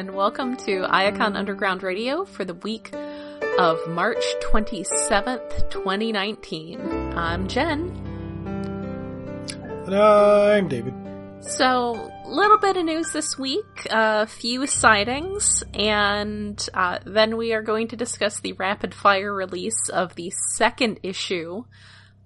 And welcome to Iacon Underground Radio for the week of March 27th, 2019. I'm Jen. And I'm David. So, a little bit of news this week, a few sightings, and uh, then we are going to discuss the rapid fire release of the second issue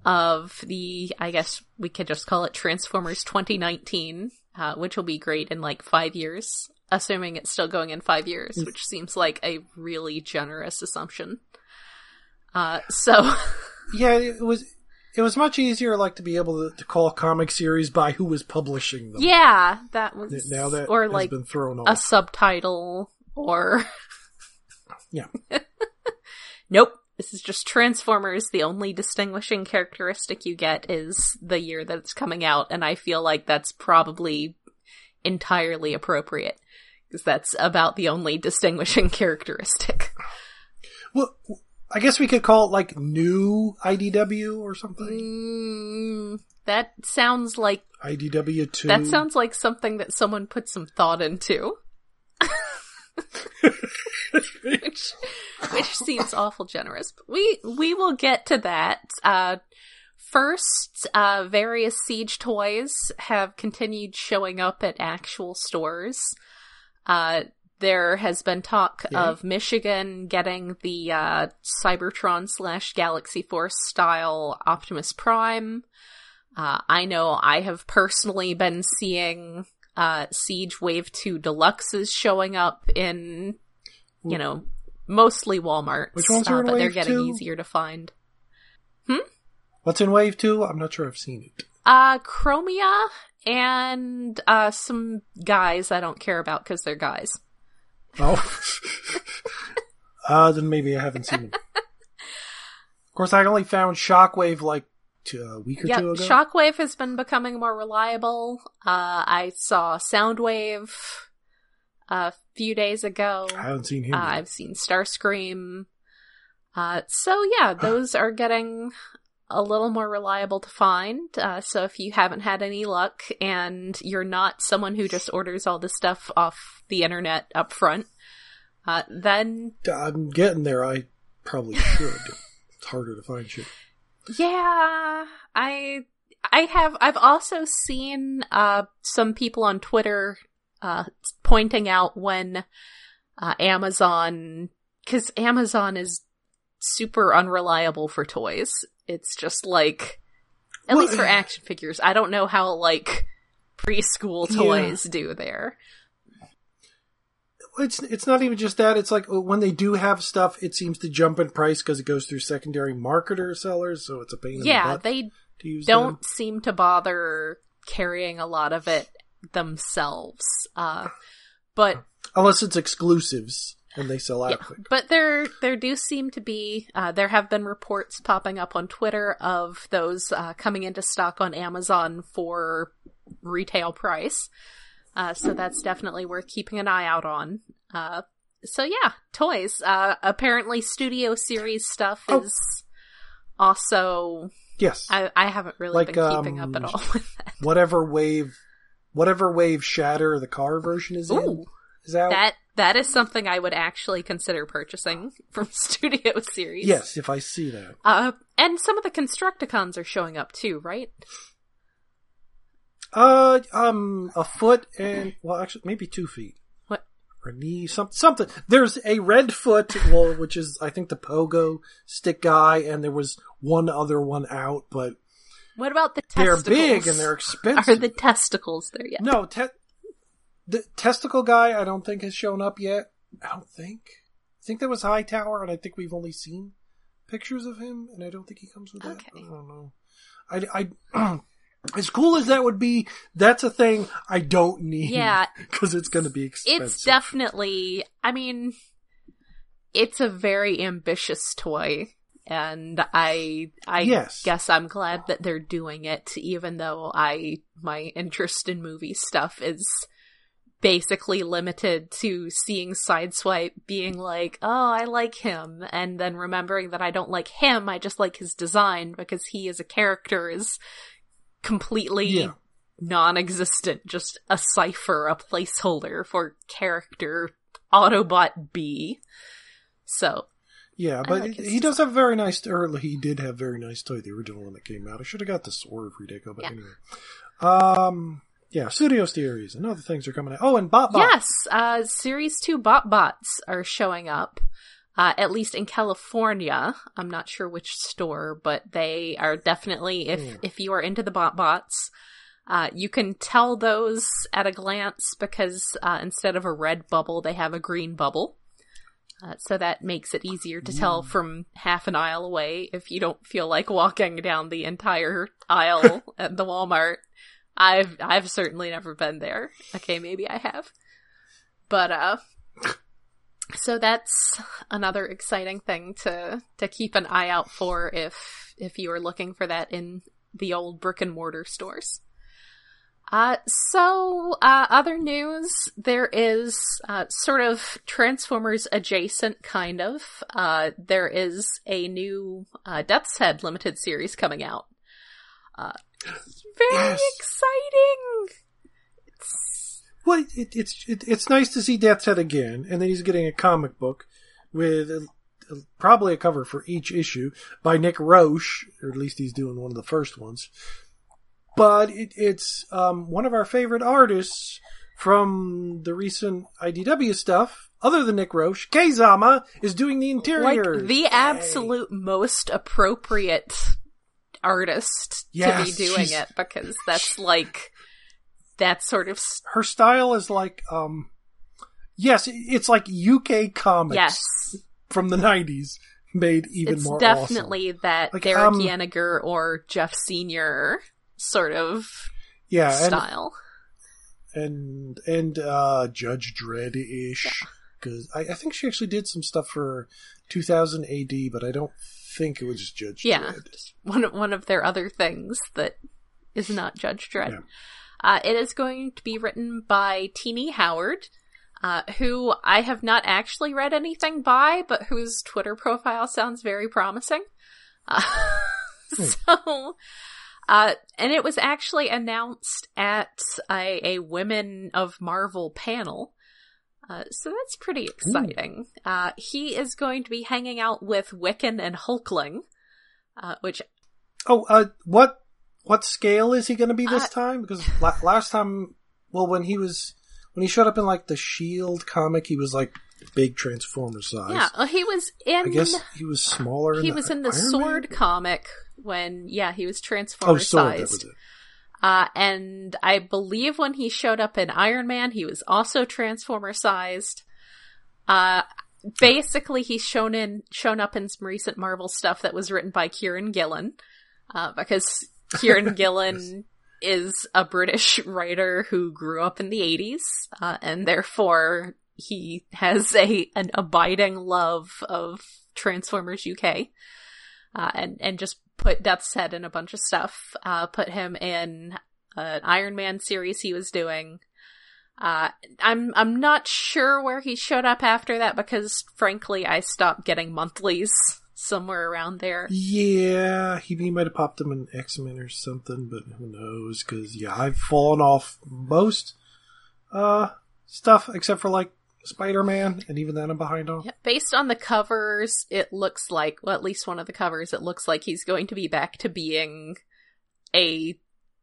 of the, I guess we could just call it Transformers 2019, uh, which will be great in like five years, assuming it's still going in five years, which seems like a really generous assumption. Uh, so. yeah, it was, it was much easier like to be able to, to, call comic series by who was publishing them. Yeah, that was now that or like been thrown off. a subtitle or yeah. nope. This is just Transformers. The only distinguishing characteristic you get is the year that it's coming out, and I feel like that's probably entirely appropriate because that's about the only distinguishing characteristic. Well, I guess we could call it like new IDW or something. Mm, that sounds like IDW two. that sounds like something that someone put some thought into. which, which seems awful generous. But we we will get to that. Uh, first, uh, various siege toys have continued showing up at actual stores. Uh, there has been talk Yeah. of Michigan getting the uh, Cybertron slash Galaxy Force style Optimus Prime. Uh, I know I have personally been seeing uh, Siege Wave 2 Deluxes showing up in, you know, mostly Walmart. Which ones are in but they're getting 2? easier to find. Hmm? What's in Wave two? I'm not sure I've seen it. Uh, Chromia and uh, some guys I don't care about because they're guys. Oh, uh, then maybe I haven't seen it. Of course, I only found Shockwave like a week or Yep, two ago. Shockwave has been becoming more reliable. Uh, I saw Soundwave a few days ago. I haven't seen him. Uh. I've seen Starscream. Uh, so yeah, those are getting a little more reliable to find. Uh, so if you haven't had any luck and you're not someone who just orders all this stuff off the internet up front, uh, then I'm getting there. I probably should. it's harder to find shit. Yeah, I I have I've also seen uh some people on Twitter uh pointing out when uh Amazon cuz Amazon is super unreliable for toys. It's just like at Well, least for action figures. I don't know how like preschool Yeah. toys do there. It's it's not even just that. It's like uh, when they do have stuff, it seems to jump in price because it goes through secondary marketer sellers. So it's a pain in Yeah, the butt they don't them. seem to bother carrying a lot of it themselves. Uh but unless it's exclusives and they sell out Yeah, quick. but there there do seem to be uh, there have been reports popping up on Twitter of those uh, coming into stock on Amazon for retail price. Uh, so that's definitely worth keeping an eye out on. Uh, so yeah, toys. Uh, apparently, Studio Series stuff Oh. is also. Yes, I, I haven't really Like, been keeping up um, at all with that. whatever wave, whatever wave Shatter the car version is in Ooh, is out. that that is something I would actually consider purchasing from Studio Series. yes, if I see that. Uh, and some of the Constructicons are showing up too, right? Uh, um, a foot and well, actually, maybe two feet What? or knee, some, something. There's a red foot, well, which is I think the pogo stick guy, and there was one other one out, but What about the they're big and they're expensive. Are the testicles there yet? No, te- the testicle guy I don't think has shown up yet. I don't think. I think that was Hightower, and I think we've only seen pictures of him, and I don't think he comes with that. Okay. I don't know. I, I, as cool as that would be, that's a thing I don't need. Yeah, because it's going to be expensive. it's definitely. I mean, it's a very ambitious toy, and I, I Yes. guess I'm glad that they're doing it, even though I my interest in movie stuff is basically limited to seeing Sideswipe being like, oh, I like him, and then remembering that I don't like him, I just like his design because he as a character is completely Yeah. non-existent, just a cipher, a placeholder for character Autobot B. So Yeah, but like he does have very nice. Or he did have very nice toy. The original one that came out. I should have got the sword for Deco, but Yeah. anyway. Um. Yeah, Studio Series and other things are coming out. Oh, and Bot Bot. yes, uh, Series Two Bot Bots are showing up. Uh, at least in California, I'm not sure which store, but they are definitely if Hmm. if you are into the bot bots, uh, you can tell those at a glance because uh, instead of a red bubble, they have a green bubble. Uh, so that makes it easier to tell from half an aisle away if you don't feel like walking down the entire aisle at the Walmart. I've I've certainly never been there. Okay, maybe I have. But uh so that's another exciting thing to to keep an eye out for if if you are looking for that in the old brick and mortar stores. Uh, so, uh, other news, there is, uh, sort of Transformers adjacent, kind of. Uh, there is a new, uh, Death's Head limited series coming out. Uh, very Yes. exciting! It's, Well, it, it's it, it's nice to see Death's Head again, and then he's getting a comic book with a, a- probably a cover for each issue by Nick Roche, or at least he's doing one of the first ones. But it, it's um, one of our favorite artists from the recent IDW stuff, other than Nick Roche. Kei Zama is doing the like interior. the absolute most appropriate artist Yes, to be doing it because that's like that sort of s- Her style is like, um, yes, it's like UK comics yes from the '90s made even it's more awesome. definitely that Like, Derek um, Yaniger or Jeff Senior sort of yeah, style. and and uh Judge Dredd ish because I, I think she actually did some stuff for 2000 AD, but I don't think it was Judge Yeah, Dredd. one of, one of their other things that is not Judge Dredd. Yeah. Uh, it is going to be written by Tini Howard, uh, who I have not actually read anything by, but whose Twitter profile sounds very promising. Uh, Hmm. so, uh, and it was actually announced at a, a Women of Marvel panel. Uh, so that's pretty exciting. Uh, he is going to be hanging out with Wiccan and Hulkling, uh, which Oh, uh, what what scale is he going to be this Uh, time? Because la- last time, well, when he was when he showed up in like the Shield comic, he was like big Transformer size. yeah, uh, he was in. I guess he was smaller. he in was in the Iron Sword Man? comic when, yeah, he was Transformer Oh, Sword. That sized. Uh, and I believe when he showed up in Iron Man, he was also Transformer sized. Uh, basically, he's shown in shown up in some recent Marvel stuff that was written by Kieran Gillen, uh, because Kieran Gillen is a British writer who grew up in the '80s, uh, and therefore he has a an abiding love of Transformers UK, uh, and and just put Death's Head in a bunch of stuff. Uh, put him in an Iron Man series he was doing. Uh, I'm I'm not sure where he showed up after that because, frankly, I stopped getting monthlies somewhere around there. Yeah, he, he might have popped them in X Men or something, but who knows? Because yeah, I've fallen off most uh stuff except for like Spider Man, and even then I'm behind on. Yeah, Based on the covers, it looks like, well, at least one of the covers, it looks like he's going to be back to being a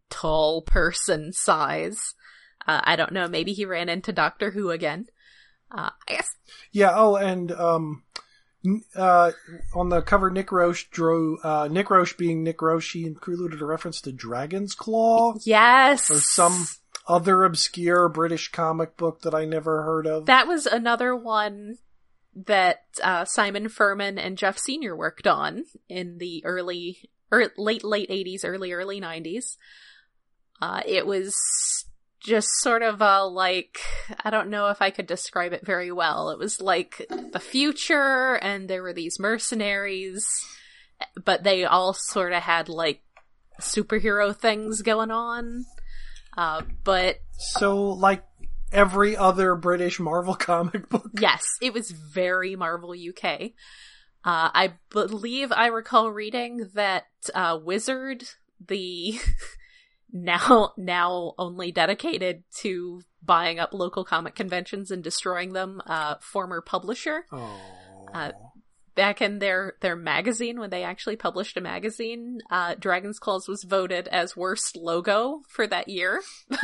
tall person size. Uh, I don't know. Maybe he ran into Doctor Who again. Uh, I guess Yeah. Oh, and um, uh, on the cover, Nick Roche drew uh, Nick Roche being Nick Roche. He included a reference to Dragon's Claw yes. or some other obscure British comic book that I never heard of. That was another one that uh, Simon Furman and Jeff Senior worked on in the early or late late eighties, early early nineties. Uh, it was just sort of a like I don't know if I could describe it very well. It was like the future, and there were these mercenaries, but they all sort of had like superhero things going on. Uh, but so, like every other British Marvel comic book. Yes, it was very Marvel UK. Uh, I believe I recall reading that uh, Wizard, the now now only dedicated to buying up local comic conventions and destroying them. Uh, former publisher. Oh. Back in their their magazine when they actually published a magazine uh dragon's claws was voted as worst logo for that year.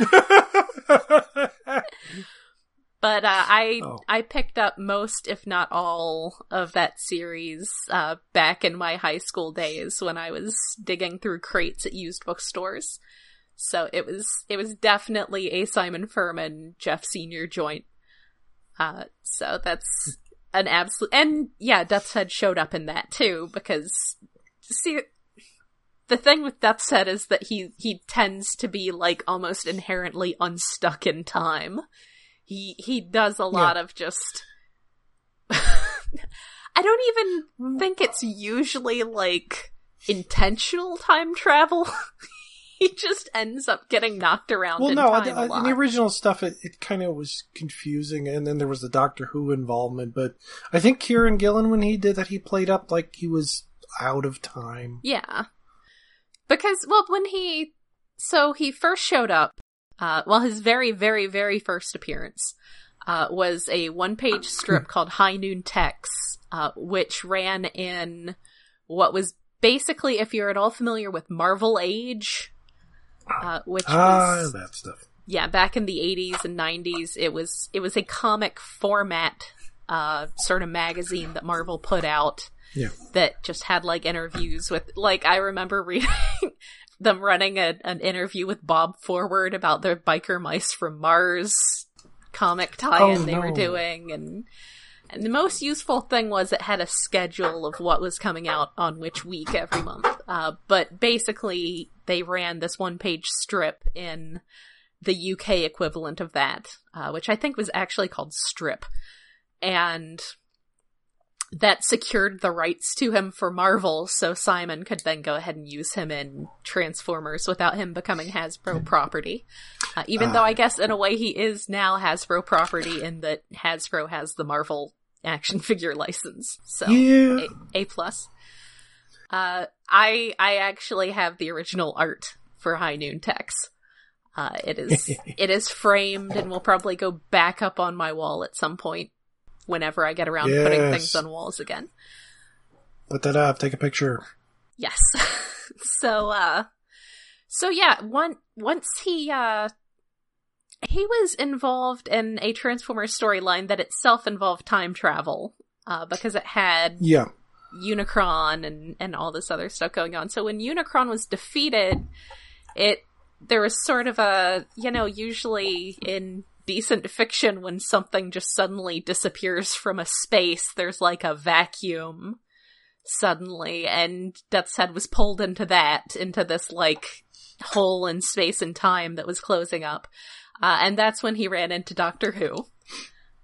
But uh i Oh. i picked up most if not all of that series uh back in my high school days when i was digging through crates at used bookstores. So it was it was definitely a simon furman jeff senior joint. Uh so that's an absolute and yeah death's head showed up in that too because see the thing with death's head is that he he tends to be like almost inherently unstuck in time. He he does a lot of just i don't even think it's usually like intentional time travel he just ends up getting knocked around well, in no, time I- I- a in the original stuff, it, it kind of was confusing, and then there was the Doctor Who involvement. But I think Kieran Gillen, when he did that, he played up like he was out of time. Yeah. Because, well, when he. So he first showed up, uh, well, his very, very, very first appearance uh, was a one page strip called High Noon Tex, uh, which ran in what was basically, if you're at all familiar with Marvel Age, uh, which Ah, was that stuff. yeah, back in the 80s and 90s, it was it was a comic format uh sort of magazine that Marvel put out Yeah. that just had like interviews with like I remember reading them running a, an interview with Bob Forward about their biker mice from Mars comic tie-in Oh, they were doing and and the most useful thing was it had a schedule of what was coming out on which week every month. Uh, but basically, they ran this one page strip in the UK equivalent of that, uh, which I think was actually called Strip. And that secured the rights to him for Marvel, so Simon could then go ahead and use him in Transformers without him becoming Hasbro property. Uh, even Ah. though I guess in a way he is now Hasbro property in that Hasbro has the Marvel action figure license. So Yeah. a, a plus. Uh, I I actually have the original art for High Noon Tex. Uh, it is it is framed and will probably go back up on my wall at some point whenever I get around to putting things on walls again. Put that up. Take a picture. Yes. so uh so yeah, one once he uh he was involved in a Transformers storyline that itself involved time travel. Uh because it had Yeah. Unicron and and all this other stuff going on. So when Unicron was defeated, it there was sort of a you know usually in decent fiction when something just suddenly disappears from a space, there's like a vacuum suddenly, and Death's Head was pulled into that into this like hole in space and time that was closing up, uh, and that's when he ran into Doctor Who.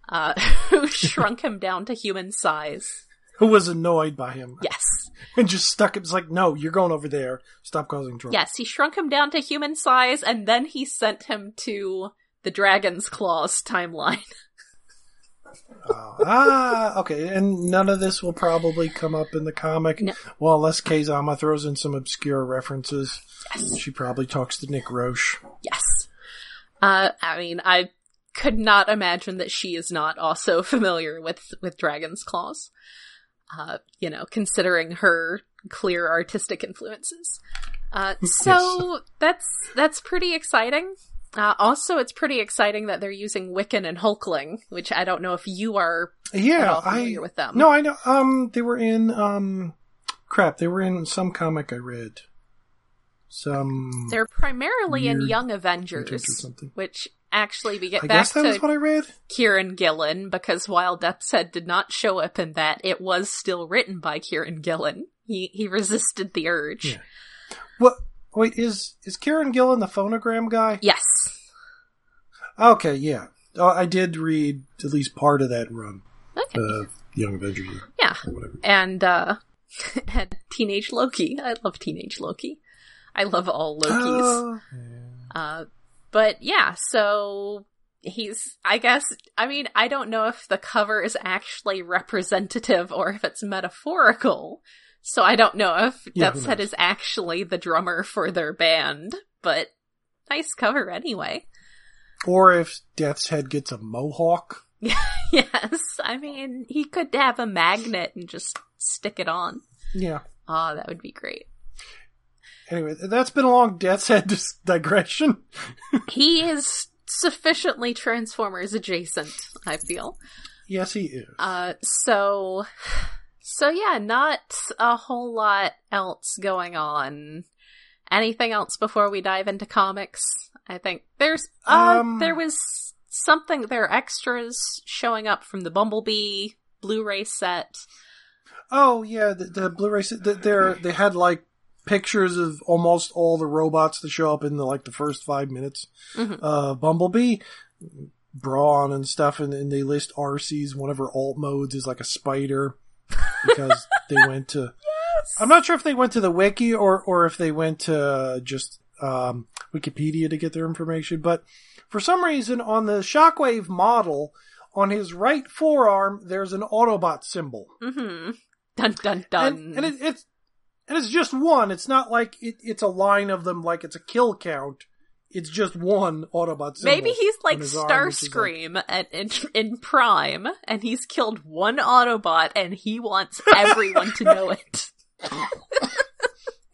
Uh, who shrunk him down to human size. Who was annoyed by him Yes. and just stuck. It was like, no, you're going over there. Stop causing trouble. Yes, he shrunk him down to human size, and then he sent him to the Dragon's Claws timeline. Oh, ah, okay. And none of this will probably come up in the comic. No. Well, unless Kei Zama throws in some obscure references. Yes. She probably talks to Nick Roche. Yes. Uh, I mean, I could not imagine that she is not also familiar with, with Dragon's Claws. Uh, you know, considering her clear artistic influences. Uh, so that's, that's pretty exciting. Uh, also, it's pretty exciting that they're using Wiccan and Hulkling, which I don't know if you are Yeah, I with them. no, I know. Um, they were in um, crap. They were in some comic I read. Some They're primarily in Young Avengers, which actually we get I back to what I read. Kieran Gillen because while Death's Head did not show up in that, it was still written by Kieran Gillen. He he resisted the urge. Yeah. What? Wait, is is Kieran Gillen the phonogram guy? Yes. Okay, yeah. Oh, I did read at least part of that run. Okay. Uh, Young Avengers yeah. And uh and Teenage Loki. I love Teenage Loki. I love all Lokis. Oh, Uh, but yeah, so he's, I guess, I mean, I don't know if the cover is actually representative or if it's metaphorical. So I don't know if Yeah, Death's Head is actually the drummer for their band, but nice cover anyway. Or if Death's Head gets a mohawk. yes, I mean, he could have a magnet and just stick it on. Yeah. Oh, that would be great. Anyway, that's been a long Death's Head dis- digression. he is sufficiently Transformers adjacent, I feel. Yes, he is. Uh, so, so yeah, not a whole lot else going on. Anything else before we dive into comics? I think there's, uh, Um, there was something, there are extras showing up from the Bumblebee Blu-ray set. Oh yeah, the, the Blu-ray. set. the- They're they had like pictures of almost all the robots that show up in the like the first five minutes. Mhm. Uh, Bumblebee, Brawn and stuff, and, and they list Arcee's one of her alt modes is like a spider because they went to. I'm not sure if they went to the wiki or or if they went to just um, Wikipedia to get their information, but for some reason on the Shockwave model. On his right forearm, there's an Autobot symbol. Mm-hmm. Dun dun dun. And, and it, it's and it's just one. It's not like it, it's a line of them like it's a kill count. It's just one Autobot. Maybe he's like on his arm, which is like- Starscream at, in, in Prime, and he's killed one Autobot, and he wants everyone to know it.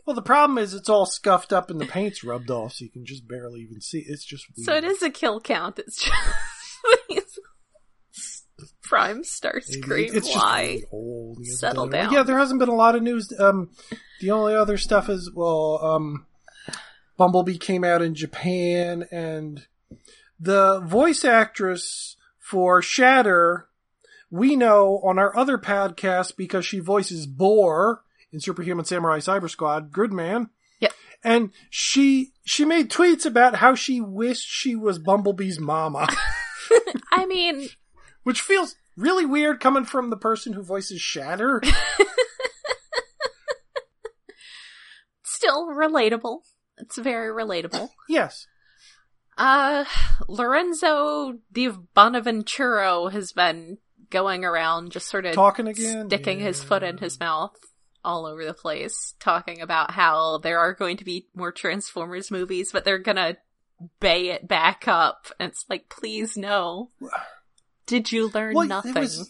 well, the problem is it's all scuffed up and the paint's rubbed off, so you can just barely even see. It's just weird. So it is a kill count. It's just Prime Starscream. It's Why? really. Settle down. Yeah, there hasn't been a lot of news. Um, the only other stuff is well, um, Bumblebee came out in Japan, and the voice actress for Shatter, we know on our other podcast because she voices Boar in Superhuman Samurai Cyber Squad, Gridman. Yep. And she she made tweets about how she wished she was Bumblebee's mama, I mean, which feels really weird coming from the person who voices Shatter. still relatable. It's very relatable. yes. Uh, Lorenzo Di Bonaventura has been going around just sort of Talking again. sticking his foot in his mouth all over the place, talking about how there are going to be more Transformers movies, but they're gonna bay it back up. And it's like, please no. Did you learn Well, nothing? It was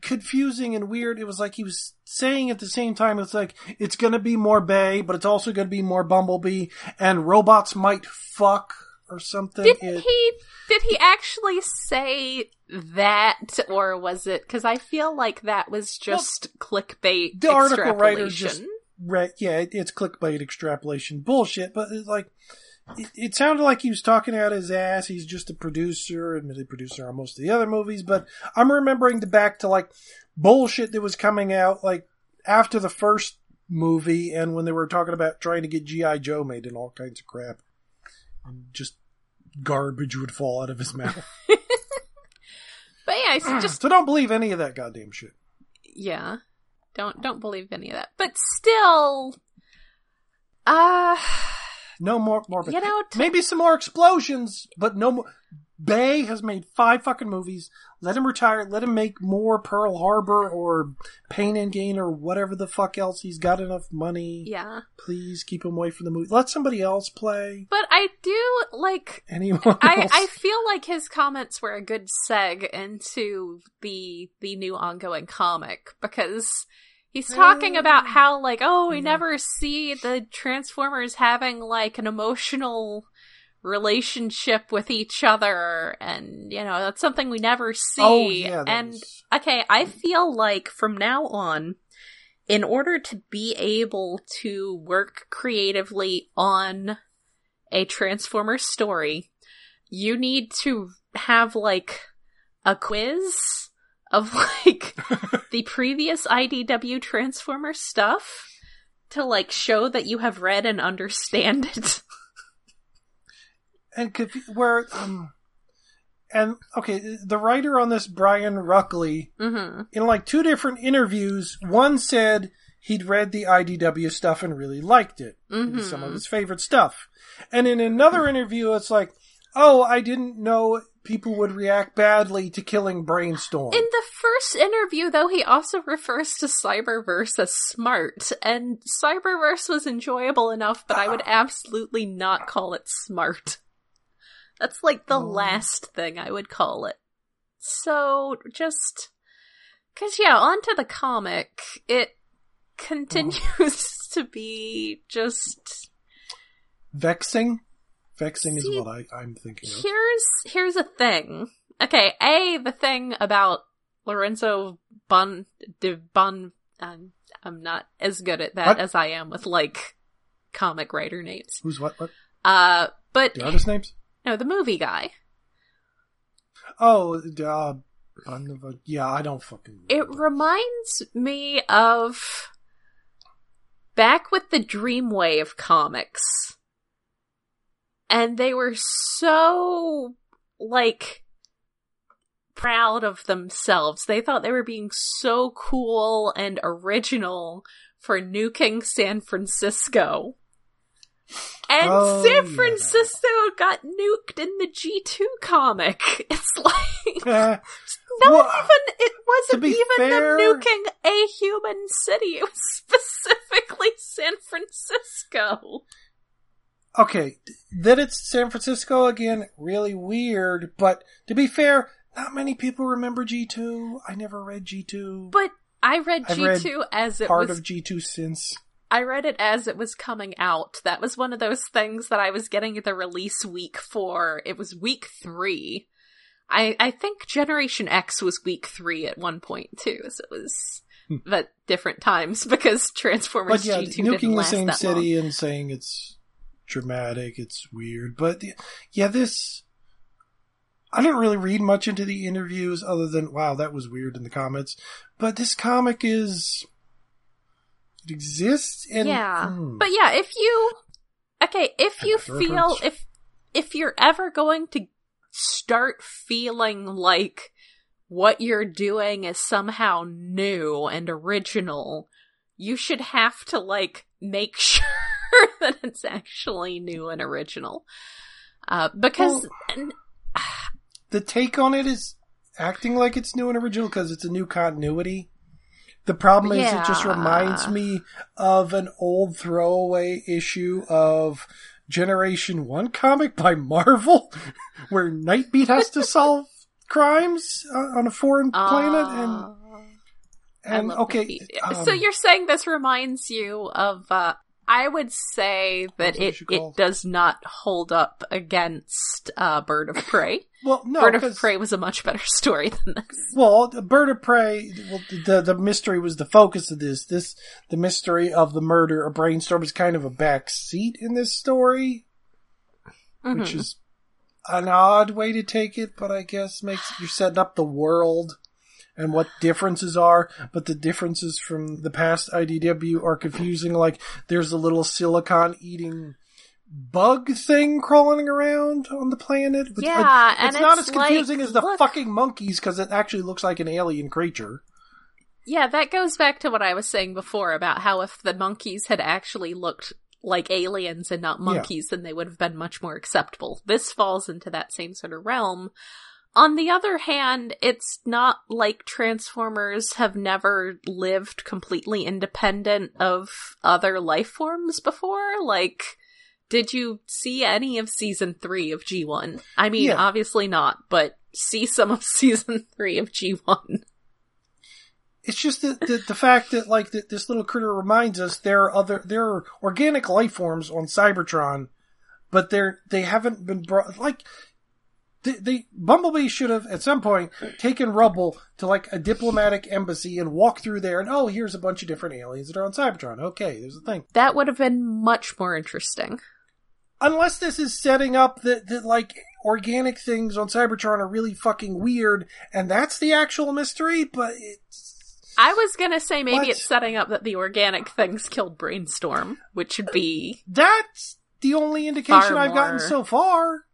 confusing and weird. It was like he was saying at the same time, it's like, it's gonna be more Bay, but it's also gonna be more Bumblebee, and robots might fuck or something. It- he? Did he actually say that, or was it? Because I feel like that was just clickbait. the article writer just read, yeah, it's clickbait extrapolation bullshit, but it's like, it, it sounded like he was talking out his ass. He's just a producer, admitted producer on most of the other movies, but I'm remembering the back to like bullshit that was coming out like after the first movie and when they were talking about trying to get G.I. Joe made and all kinds of crap. And just garbage would fall out of his mouth. But yeah, it's just so don't believe any of that goddamn shit. yeah. Don't don't believe any of that. But still, uh No more, more. You know, t- maybe some more explosions, but no more. Bay has made five fucking movies. Let him retire. Let him make more Pearl Harbor or Pain and Gain or whatever the fuck else. He's got enough money. yeah. Please keep him away from the movie. Let somebody else play. But I do like Anyone I. I feel like his comments were a good seg into the the new ongoing comic because he's talking about how like oh we Yeah. never see the Transformers having like an emotional relationship with each other. And you know that's something we never see. Oh yeah, and was- okay I feel like from now on in order to be able to work creatively on a Transformer story, you need to have like a quiz of like the previous IDW Transformer stuff to like show that you have read and understand it. and conf- where um and okay, the writer on this Brian Ruckley hmm in like two different interviews, one said he'd read the IDW stuff and really liked it. It some of hmm his favorite stuff. And in another interview, it's like, oh, I didn't know people would react badly to killing Brainstorm. In the first interview, though, he also refers to Cyberverse as smart, and Cyberverse was enjoyable enough, but I would ah. absolutely not call it smart. That's like the Oh. last thing I would call it. So, just. Cause yeah, onto the comic. It mm. continues to be just. Vexing? Vexing is what I, I'm thinking of. Here's here's a thing. Okay, a the thing about Lorenzo Bon de Bon. Um, I'm not as good at that What? as I am with like comic writer names. Who's what? What? Uh, but The artist names? no, the movie guy. Oh, uh, yeah, I don't fucking. It reminds me of back with the Dreamwave comics. And they were so, like, proud of themselves. They thought they were being so cool and original for nuking San Francisco. And Oh, San yeah. Francisco got nuked in the G2 comic. It's like, not Well, even it wasn't even fair- them nuking a human city. It was specifically San Francisco. Okay, that it's San Francisco again, really weird, but to be fair, not many people remember G2. I never read G2. But I read I've G read two as it part was. of G2 since. I read it as it was coming out. That was one of those things that I was getting the release week for. It was week three. I I think Generation X was week three at one point too. So it was. But different times because Transformers Hmm. But yeah, G2 nuking didn't the last same that long. city and saying it's dramatic, it's weird. But the- yeah, this. I didn't really read much into the interviews other than, wow, that was weird in the comments. But this comic is. It exists and. yeah hmm. but yeah if you okay if you feel reference. if if you're ever going to start feeling like what you're doing is somehow new and original you should have to like make sure that it's actually new and original. Uh because and- the take on it is acting like it's new and original because it's a new continuity. The problem is it just reminds me of an old throwaway issue of Generation 1 comic by Marvel where Nightbeat has to solve crimes uh, on a foreign planet and uh, and okay um, so you're saying this reminds you of uh I would say that it it, you it call- does not hold up against uh Bird of Prey. well no Bird of Prey was a much better story than this. Well, Bird of Prey, well, the the mystery was the focus of this. This the mystery of the murder of Brainstorm is kind of a back seat in this story, which Mhm. is an odd way to take it, but I guess makes you're setting up the world and what differences are, but the differences from the past IDW are confusing. Like there's a little silicon eating bug thing crawling around on the planet. Yeah, it's not it's as confusing like, as the look- fucking monkeys because it actually looks like an alien creature. Yeah, that goes back to what I was saying before about how if the monkeys had actually looked like aliens and not monkeys, then they would have been much more acceptable. This falls into that same sort of realm. On the other hand, it's not like Transformers have never lived completely independent of other life forms before. Like, did you see any of season three of G1? I mean, Yeah. obviously not, but see some of season three of G1. It's just the, the, the fact that like that this little critter reminds us there are other there are organic life forms on Cybertron, but they're they haven't been brought like the, the Bumblebee should have at some point taken Rubble to like a diplomatic embassy and walk through there and oh here's a bunch of different aliens that are on Cybertron. Okay, there's a thing. That would have been much more interesting. Unless this is setting up that that like organic things on Cybertron are really fucking weird and that's the actual mystery, but it's I was gonna say maybe What? it's setting up that the organic things killed Brainstorm, which would be That's the only indication I've gotten so far.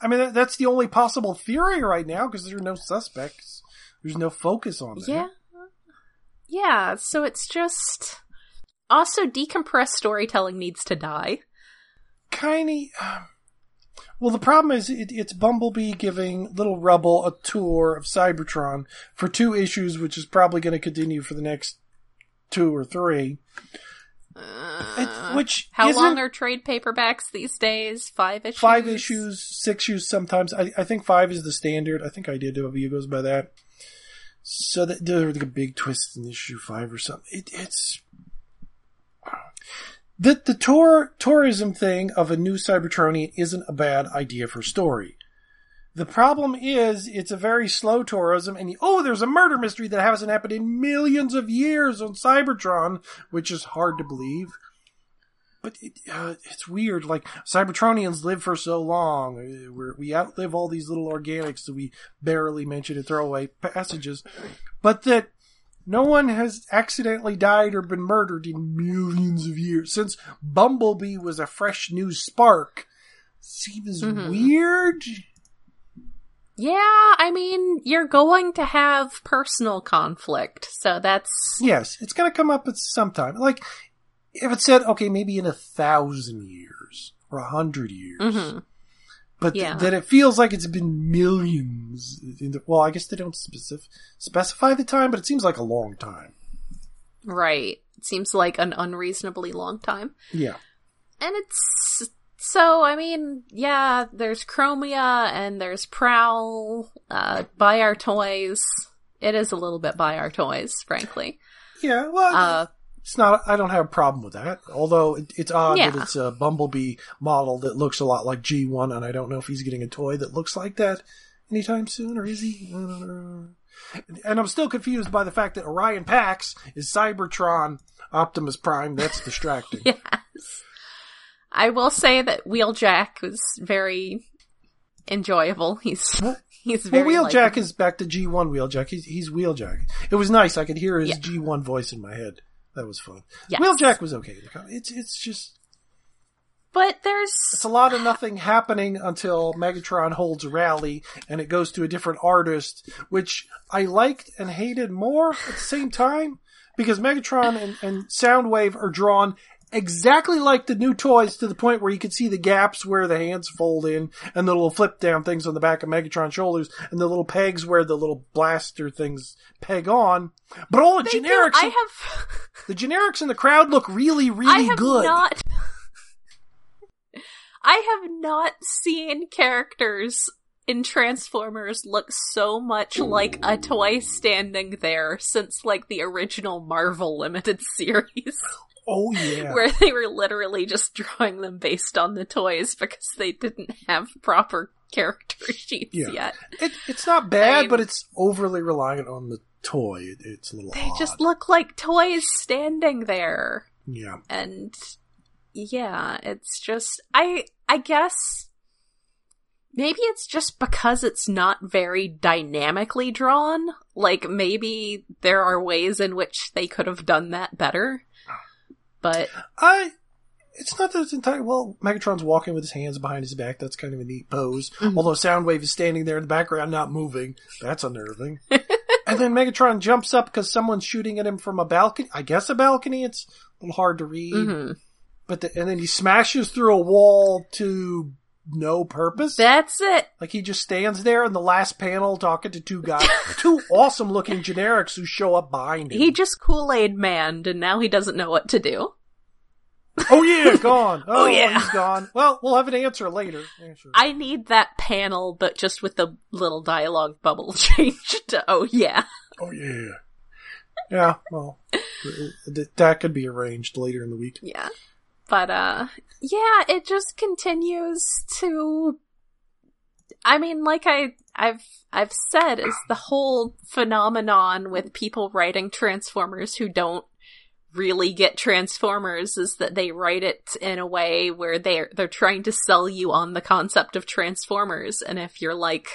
I mean, that, that's the only possible theory right now because there are no suspects. There's no focus on that. yeah, yeah. So it's just also decompressed storytelling needs to die. Kinda. Um, well, the problem is it, it's Bumblebee giving Little Rubble a tour of Cybertron for two issues, which is probably going to continue for the next two or three. Uh, which how long are trade paperbacks these days? Five issues. Five issues, six issues sometimes. I, I think five is the standard. I think IDW goes by that. So that there's like a big twist in issue five or something. It, it's the the tour tourism thing of a new Cybertronian isn't a bad idea for story. The problem is it's a very slow tourism, and oh, there's a murder mystery that hasn't happened in millions of years on Cybertron, which is hard to believe. But it, uh, it's weird. Like Cybertronians live for so long, Uh, we're, we outlive all these little organics that we barely mention in throwaway passages, but that no one has accidentally died or been murdered in millions of years since Bumblebee was a fresh new spark. Seems Mhm. weird. Yeah, I mean, you're going to have personal conflict, so that's Yes, it's going to come up at some time. Like if it said, okay, maybe in a thousand years or a hundred years. Mhm. but th- Yeah. that it feels like it's been millions. In the, well, I guess they don't specif- specify the time, but it seems like a long time. right. It seems like an unreasonably long time. Yeah, And it's so I mean, yeah, there's Chromia and there's Prowl, uh, buy our toys. It is a little bit buy our toys, frankly. yeah. Well, Uh it's not. I don't have a problem with that. Although it, it's odd Yeah. that it's a Bumblebee model that looks a lot like G One, and I don't know if he's getting a toy that looks like that anytime soon, or is he? I don't know. And I'm still confused by the fact that Orion Pax is Cybertron Optimus Prime. That's distracting. yes. I will say that Wheeljack was very enjoyable. He's Well- he's Well, Wheeljack is back to G1 Wheeljack. He's, he's Wheeljack. It was nice. I could hear his Yeah. G1 voice in my head. That was fun. Yes. Wheeljack was okay. It's it's just But there's it's a lot of nothing happening until Megatron holds a rally and it goes to a different artist, which I liked and hated more at the same time because Megatron and, and Soundwave are drawn exactly like the new toys to the point where you can see the gaps where the hands fold in and the little flip down things on the back of Megatron's shoulders and the little pegs where the little blaster things peg on. But all the they do- generics, I have the generics in the crowd look really, I really have good. not I have not seen characters in Transformers look so much like a toy standing there since like the original Marvel limited series oh yeah. where they were literally just drawing them based on the toys because they didn't have proper character sheets Yeah. yet. It, it's not bad, I- but it's overly reliant on the toy. It, it's a little They odd. just look like toys standing there. yeah. and yeah, it's just I I guess maybe it's just because it's not very dynamically drawn. Like maybe there are ways in which they could have done that better. But I. It's not that it's entire. Well, Megatron's walking with his hands behind his back. That's kind of a neat pose. Mhm. Although Soundwave is standing there in the background, not moving. That's unnerving. and then Megatron jumps up because someone's shooting at him from a balcony. I guess a balcony. It's a little hard to read. mhm. But the, and then he smashes through a wall to no purpose. that's it. Like he just stands there in the last panel talking to two guys, two awesome looking generics who show up behind him. He just Kool Aid manned, and now he doesn't know what to do. oh yeah, gone. Oh, Oh, yeah. he's gone. Well, we'll have an answer later. Yeah, sure. I need that panel, but just with the little dialogue bubble changed to oh yeah. oh yeah. Yeah, well, that could be arranged later in the week. Yeah. But uh yeah, it just continues to I mean, like I I've I've said is the whole phenomenon with people writing Transformers who don't really get Transformers is that they write it in a way where they're they're trying to sell you on the concept of Transformers. And if you're like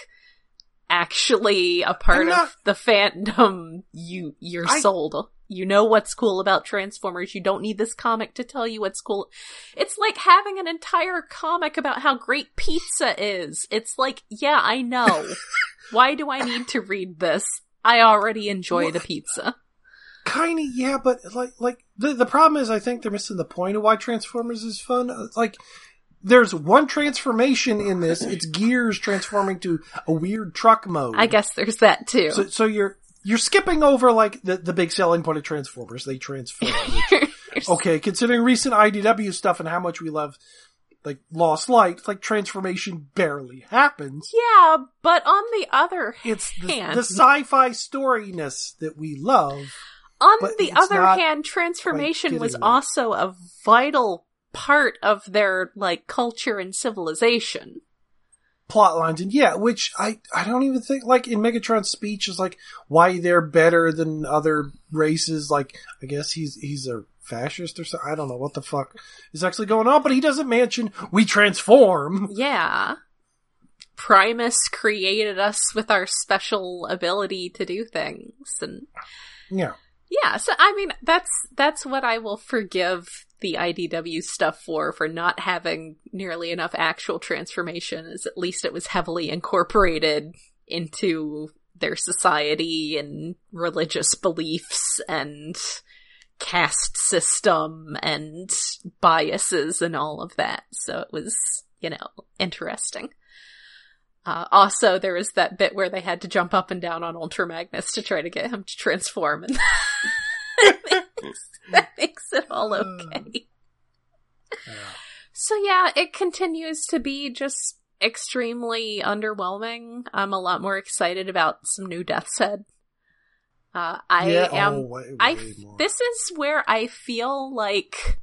actually a part not- of the fandom you you're I- sold. You know what's cool about Transformers. You don't need this comic to tell you what's cool. It's like having an entire comic about how great pizza is. It's like yeah I know. Why do I need to read this? I already enjoy the pizza. Kinda, yeah, but like, like the the problem is, I think they're missing the point of why Transformers is fun. Like, there's one transformation in this. It's gears transforming to a weird truck mode. I guess there's that too. So, so you're you're skipping over like the the big selling point of Transformers. They transform. which- okay, considering recent IDW stuff and how much we love like Lost Light, like transformation barely happens. yeah, but on the other It's the, hand, the sci-fi storyness that we love. on the other hand, transformation was also a vital part of their like culture and civilization. plot lines and yeah which i i don't even think like in megatron's speech is like why they're better than other races like i guess he's he's a fascist or something i don't know what the fuck is actually going on but he doesn't mention we transform Yeah. Primus created us with our special ability to do things and yeah yeah, so I mean that's that's what I will forgive the IDW stuff for for not having nearly enough actual transformation is at least it was heavily incorporated into their society and religious beliefs and caste system and biases and all of that. So it was, you know, interesting. Uh, also, there was that bit where they had to jump up and down on Ultra Magnus to try to get him to transform, and that, makes, that makes it all okay. So yeah, it continues to be just extremely underwhelming. I'm a lot more excited about some new Death's Head. Uh, I yeah am oh, way, way I more. this is where I feel like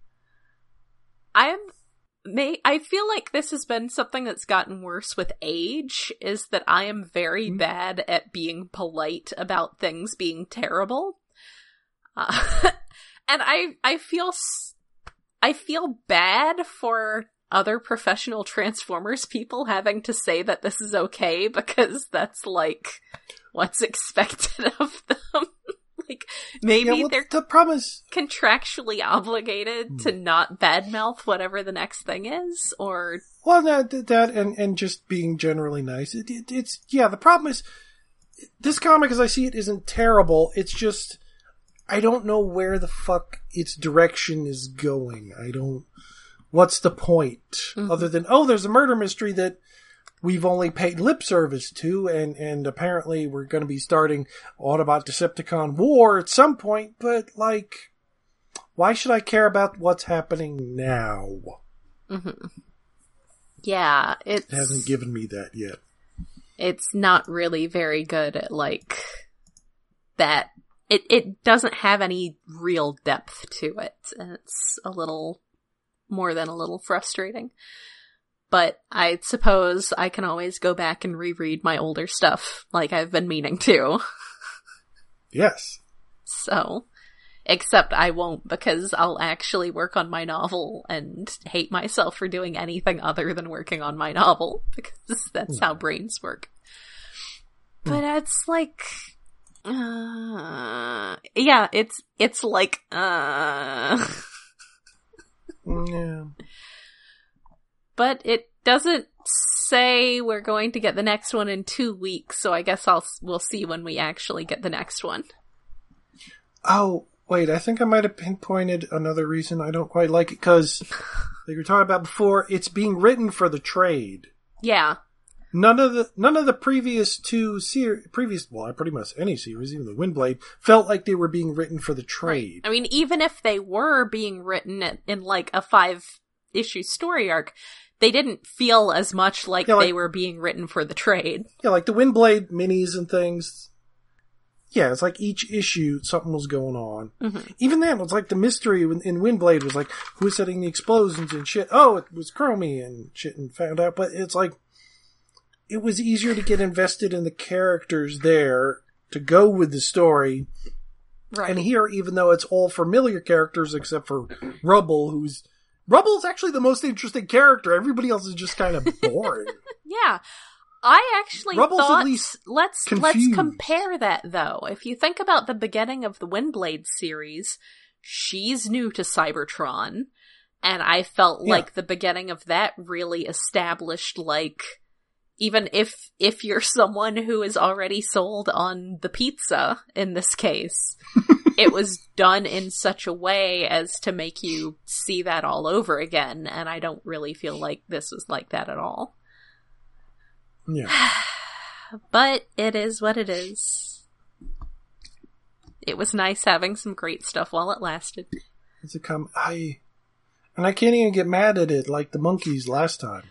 I'm may I feel like this has been something that's gotten worse with age is that I am very Mhm. bad at being polite about things being terrible. Uh, and I I feel I feel bad for other professional transformers people having to say that this is okay because that's like what's expected of them. like maybe yeah, well, they're the problem is contractually obligated Hmm. to not badmouth whatever the next thing is, or well that that and and just being generally nice it, it, it's yeah the problem is this comic as i see it isn't terrible it's just i don't know where the fuck its direction is going i don't what's the point Mhm. other than oh there's a murder mystery that we've only paid lip service to and and apparently we're going to be starting autobot decepticon war at some point but like why should i care about what's happening now Mhm. yeah, it's it hasn't given me that yet it's not really very good at like that. It it doesn't have any real depth to it, and it's a little more than a little frustrating. But I suppose I can always go back and reread my older stuff, like I've been meaning to. yes So, except I won't because I'll actually work on my novel and hate myself for doing anything other than working on my novel because that's how brains work. But it's like, uh, yeah, it's, it's like, uh, yeah but it doesn't say we're going to get the next one in two weeks, so I guess I'll, we'll see when we actually get the next one. Oh, wait, I think I might have pinpointed another reason I don't quite like it because, like we were talking about before, it's being written for the trade. Yeah. None of the none of the previous two ser- previous well, pretty much any series, even the Windblade, felt like they were being written for the trade. I mean, even if they were being written in like a five issue story arc, they didn't feel as much like Yeah, like- they were being written for the trade. Yeah, like the Windblade minis and things. Yeah, it's like each issue something was going on. Mhm. Even then, it's like the mystery in in Windblade was like who was setting the explosions and shit. Oh, it was Chromia and shit, and found out. But it's like it was easier to get invested in the characters there to go with the story. Right. And here, even though it's all familiar characters except for Rubble, who's Rubble's actually the most interesting character. Everybody else is just kind of boring. yeah. I actually Rubble's at least let's let's compare that though. If you think about the beginning of the Windblade series, she's new to Cybertron, and I felt Yeah. like the beginning of that really established like even if if you're someone who is already sold on the pizza in this case it was done in such a way as to make you see that all over again and i don't really feel like this was like that at all Yeah. but it is what it is it was nice having some great stuff while it lasted It's a com I and I can't even get mad at it like the monkeys last time.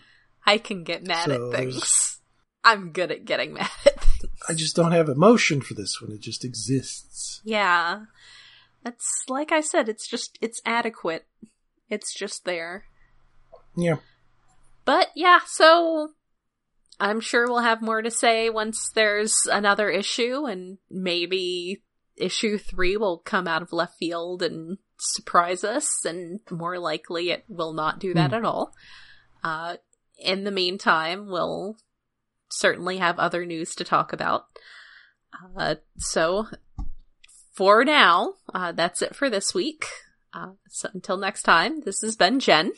I can get mad So at there's- things i'm good at getting mad at things I just don't have emotion for this one. It just exists. Yeah. That's like I said, it's just it's adequate. It's just there. Yeah. But yeah, so I'm sure we'll have more to say once there's another issue and maybe issue 3 will come out of left field and surprise us and more likely it will not do that Hmm. at all. Uh in the meantime, we'll certainly have other news to talk about. Uh, so for now, uh, that's it for this week. Uh, so until next time, this has been Jen.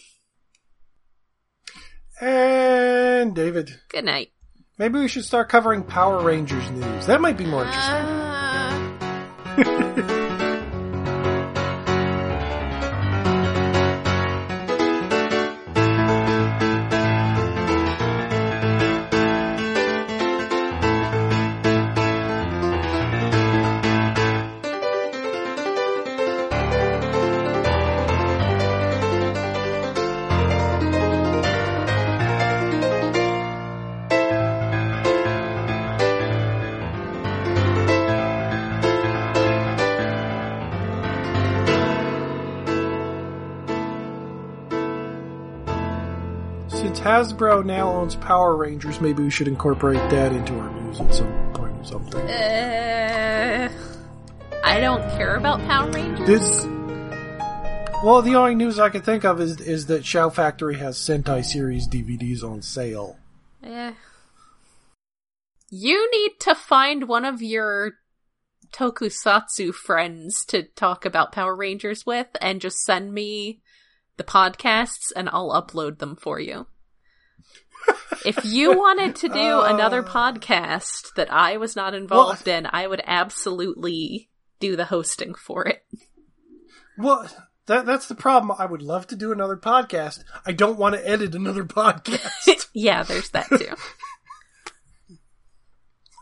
And David, Good night. maybe we should start covering Power Rangers news. That might be more interesting. Hasbro now owns Power Rangers, maybe we should incorporate that into our news at some point or something. uh, I don't care about Power Rangers. This, well, the only news I can think of is is that Shout Factory has Sentai series DVDs on sale. Eh. You need to find one of your tokusatsu friends to talk about Power Rangers with and just send me the podcasts and I'll upload them for you. If you wanted to do Uh. another podcast that I was not involved in, I would absolutely do the hosting for it. Well, that that's the problem. I would love to do another podcast. I don't want to edit another podcast. yeah, there's that too.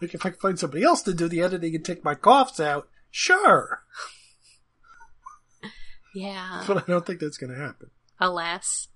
like if I can find somebody else to do the editing and take my coughs out, sure. Yeah. But I don't think that's going to happen. Alas.